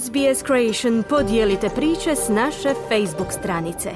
SBS Creation podijelite priče s naše Facebook stranice.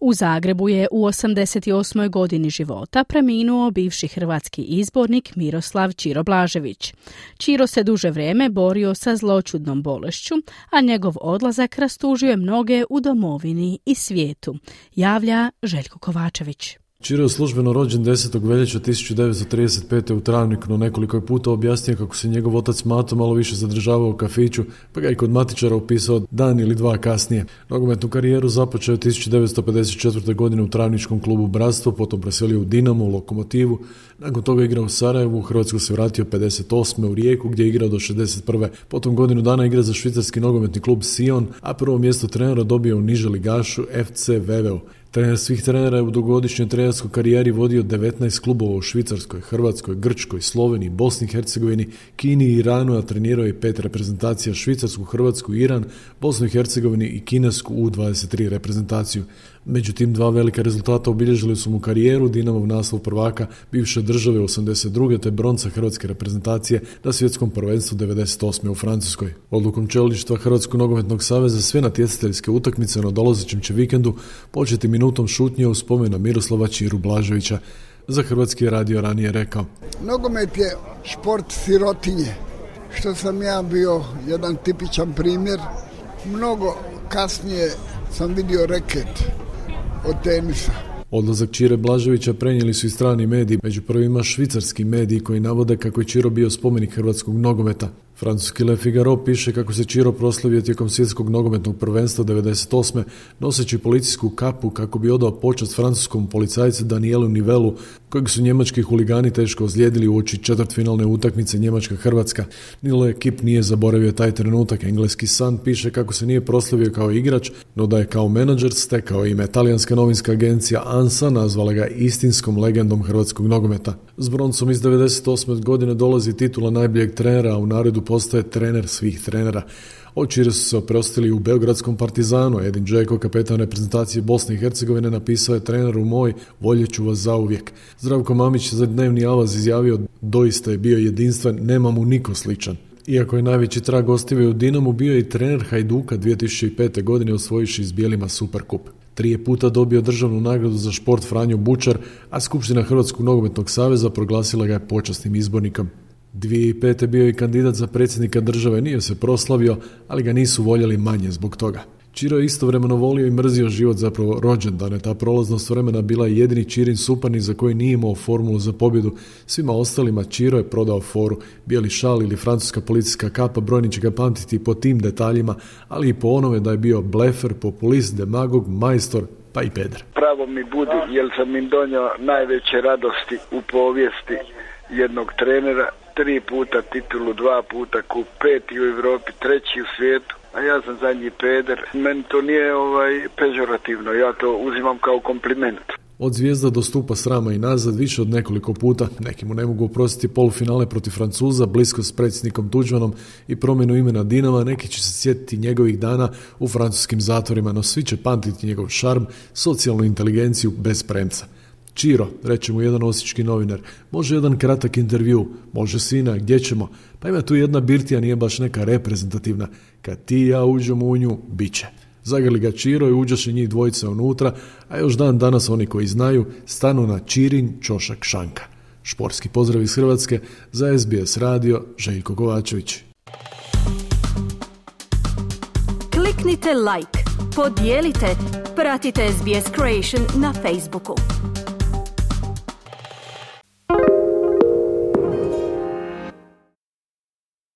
U Zagrebu je u 88. godini života preminuo bivši hrvatski izbornik Miroslav Čiro Blažević. Čiro se duže vrijeme borio sa zločudnom bolešću, a njegov odlazak rastužio je mnoge u domovini i svijetu, javlja Željko Kovačević. Čiro je službeno rođen 10. veljača 1935. u Travniku, no nekoliko je puta objasnio kako se njegov otac Mato malo više zadržavao u kafiću, pa ga i kod matičara upisao dan ili dva kasnije. Nogometnu karijeru započeo je 1954. godine u Travničkom klubu Bratstvo, potom preselio u Dinamo, u Lokomotivu, nakon toga igrao u Sarajevu, u Hrvatsku se vratio 58. u Rijeku gdje je igrao do 61. Potom godinu dana igra za švicarski nogometni klub Sion, a prvo mjesto trenera dobio u niže ligašu FC Veveo. Trener svih trenera je u dugogodišnjoj trenerskoj karijeri vodio 19 klubova u Švicarskoj, Hrvatskoj, Grčkoj, Sloveniji, Bosni i Hercegovini, Kini i Iranu, a trenirao je pet reprezentacija Švicarsku, Hrvatsku, Iran, Bosnu i Hercegovini i Kinesku u 23 reprezentaciju. Međutim, dva velika rezultata obilježili su mu karijeru, Dinamov naslov prvaka bivše države 82. te bronca hrvatske reprezentacije na svjetskom prvenstvu 98. u Francuskoj. Odlukom čelništva Hrvatskog nogometnog saveza sve natjecateljske utakmice na dolazećem će vikendu početi minutom šutnje u spomena Miroslava Čiru Blaževića. Za Hrvatski radio ranije rekao. Nogomet je šport sirotinje, što sam ja bio jedan tipičan primjer. Mnogo kasnije sam vidio reket od tenisa. Odlazak Čire Blaževića prenijeli su i strani mediji, među prvima švicarski mediji koji navode kako je Čiro bio spomenik hrvatskog nogometa. Francuski Le Figaro piše kako se Čiro proslavio tijekom svjetskog nogometnog prvenstva 98. noseći policijsku kapu kako bi odao počast francuskom policajcu Danielu Nivelu, kojeg su njemački huligani teško ozlijedili u oči četvrtfinalne utakmice Njemačka-Hrvatska. Nilo ekip nije zaboravio taj trenutak. Engleski san piše kako se nije proslavio kao igrač, no da je kao menadžer stekao ime. Talijanska novinska agencija ANSA nazvala ga istinskom legendom hrvatskog nogometa. S broncom iz 98. godine dolazi titula najboljeg trenera, u naredu postaje trener svih trenera. Očire su se oprostili u Beogradskom partizanu, Edin Džeko, kapetan reprezentacije Bosne i Hercegovine, napisao je treneru moj, voljeću vas zauvijek. Zdravko Mamić za dnevni avaz izjavio, doista je bio jedinstven, nema mu niko sličan. Iako je najveći trag ostavio u Dinamu, bio je i trener Hajduka 2005. godine osvojiši iz Bijelima Superkup. Trije puta dobio državnu nagradu za šport Franjo Bučar, a Skupština Hrvatskog nogometnog saveza proglasila ga je počasnim izbornikom. 2005. bio je kandidat za predsjednika države, nije se proslavio, ali ga nisu voljeli manje zbog toga. Čiro je istovremeno volio i mrzio život, zapravo rođendane. Ta prolaznost vremena bila je jedini Čirin suparnik za koji nije imao formulu za pobjedu. Svima ostalima Čiro je prodao foru. Bijeli šal ili francuska policijska kapa, brojni će ga pamtiti po tim detaljima, ali i po onome da je bio blefer, populist, demagog, majstor, pa i peder. Pravo mi budi, jer sam im donio najveće radosti u povijesti jednog trenera, tri puta titulu, dva puta kup, peti u Europi, treći u svijetu a ja sam zadnji peder. Meni to nije ovaj, pežorativno, ja to uzimam kao kompliment. Od zvijezda do stupa srama i nazad više od nekoliko puta. Neki mu ne mogu oprostiti polufinale protiv Francuza, blisko s predsjednikom Tuđmanom i promjenu imena Dinama. Neki će se sjetiti njegovih dana u francuskim zatvorima, no svi će pamtiti njegov šarm, socijalnu inteligenciju bez premca. Čiro, reče mu jedan osječki novinar, može jedan kratak intervju, može sina, gdje ćemo? Pa ima tu jedna birtija, nije baš neka reprezentativna. Kad ti i ja uđemo u nju, bit će. Zagrli ga Čiro i uđoše njih dvojica unutra, a još dan danas oni koji znaju stanu na Čirin Čošak Šanka. Šporski pozdrav iz Hrvatske za SBS radio Željko Kovačević. Kliknite like, podijelite, pratite SBS Creation na Facebooku.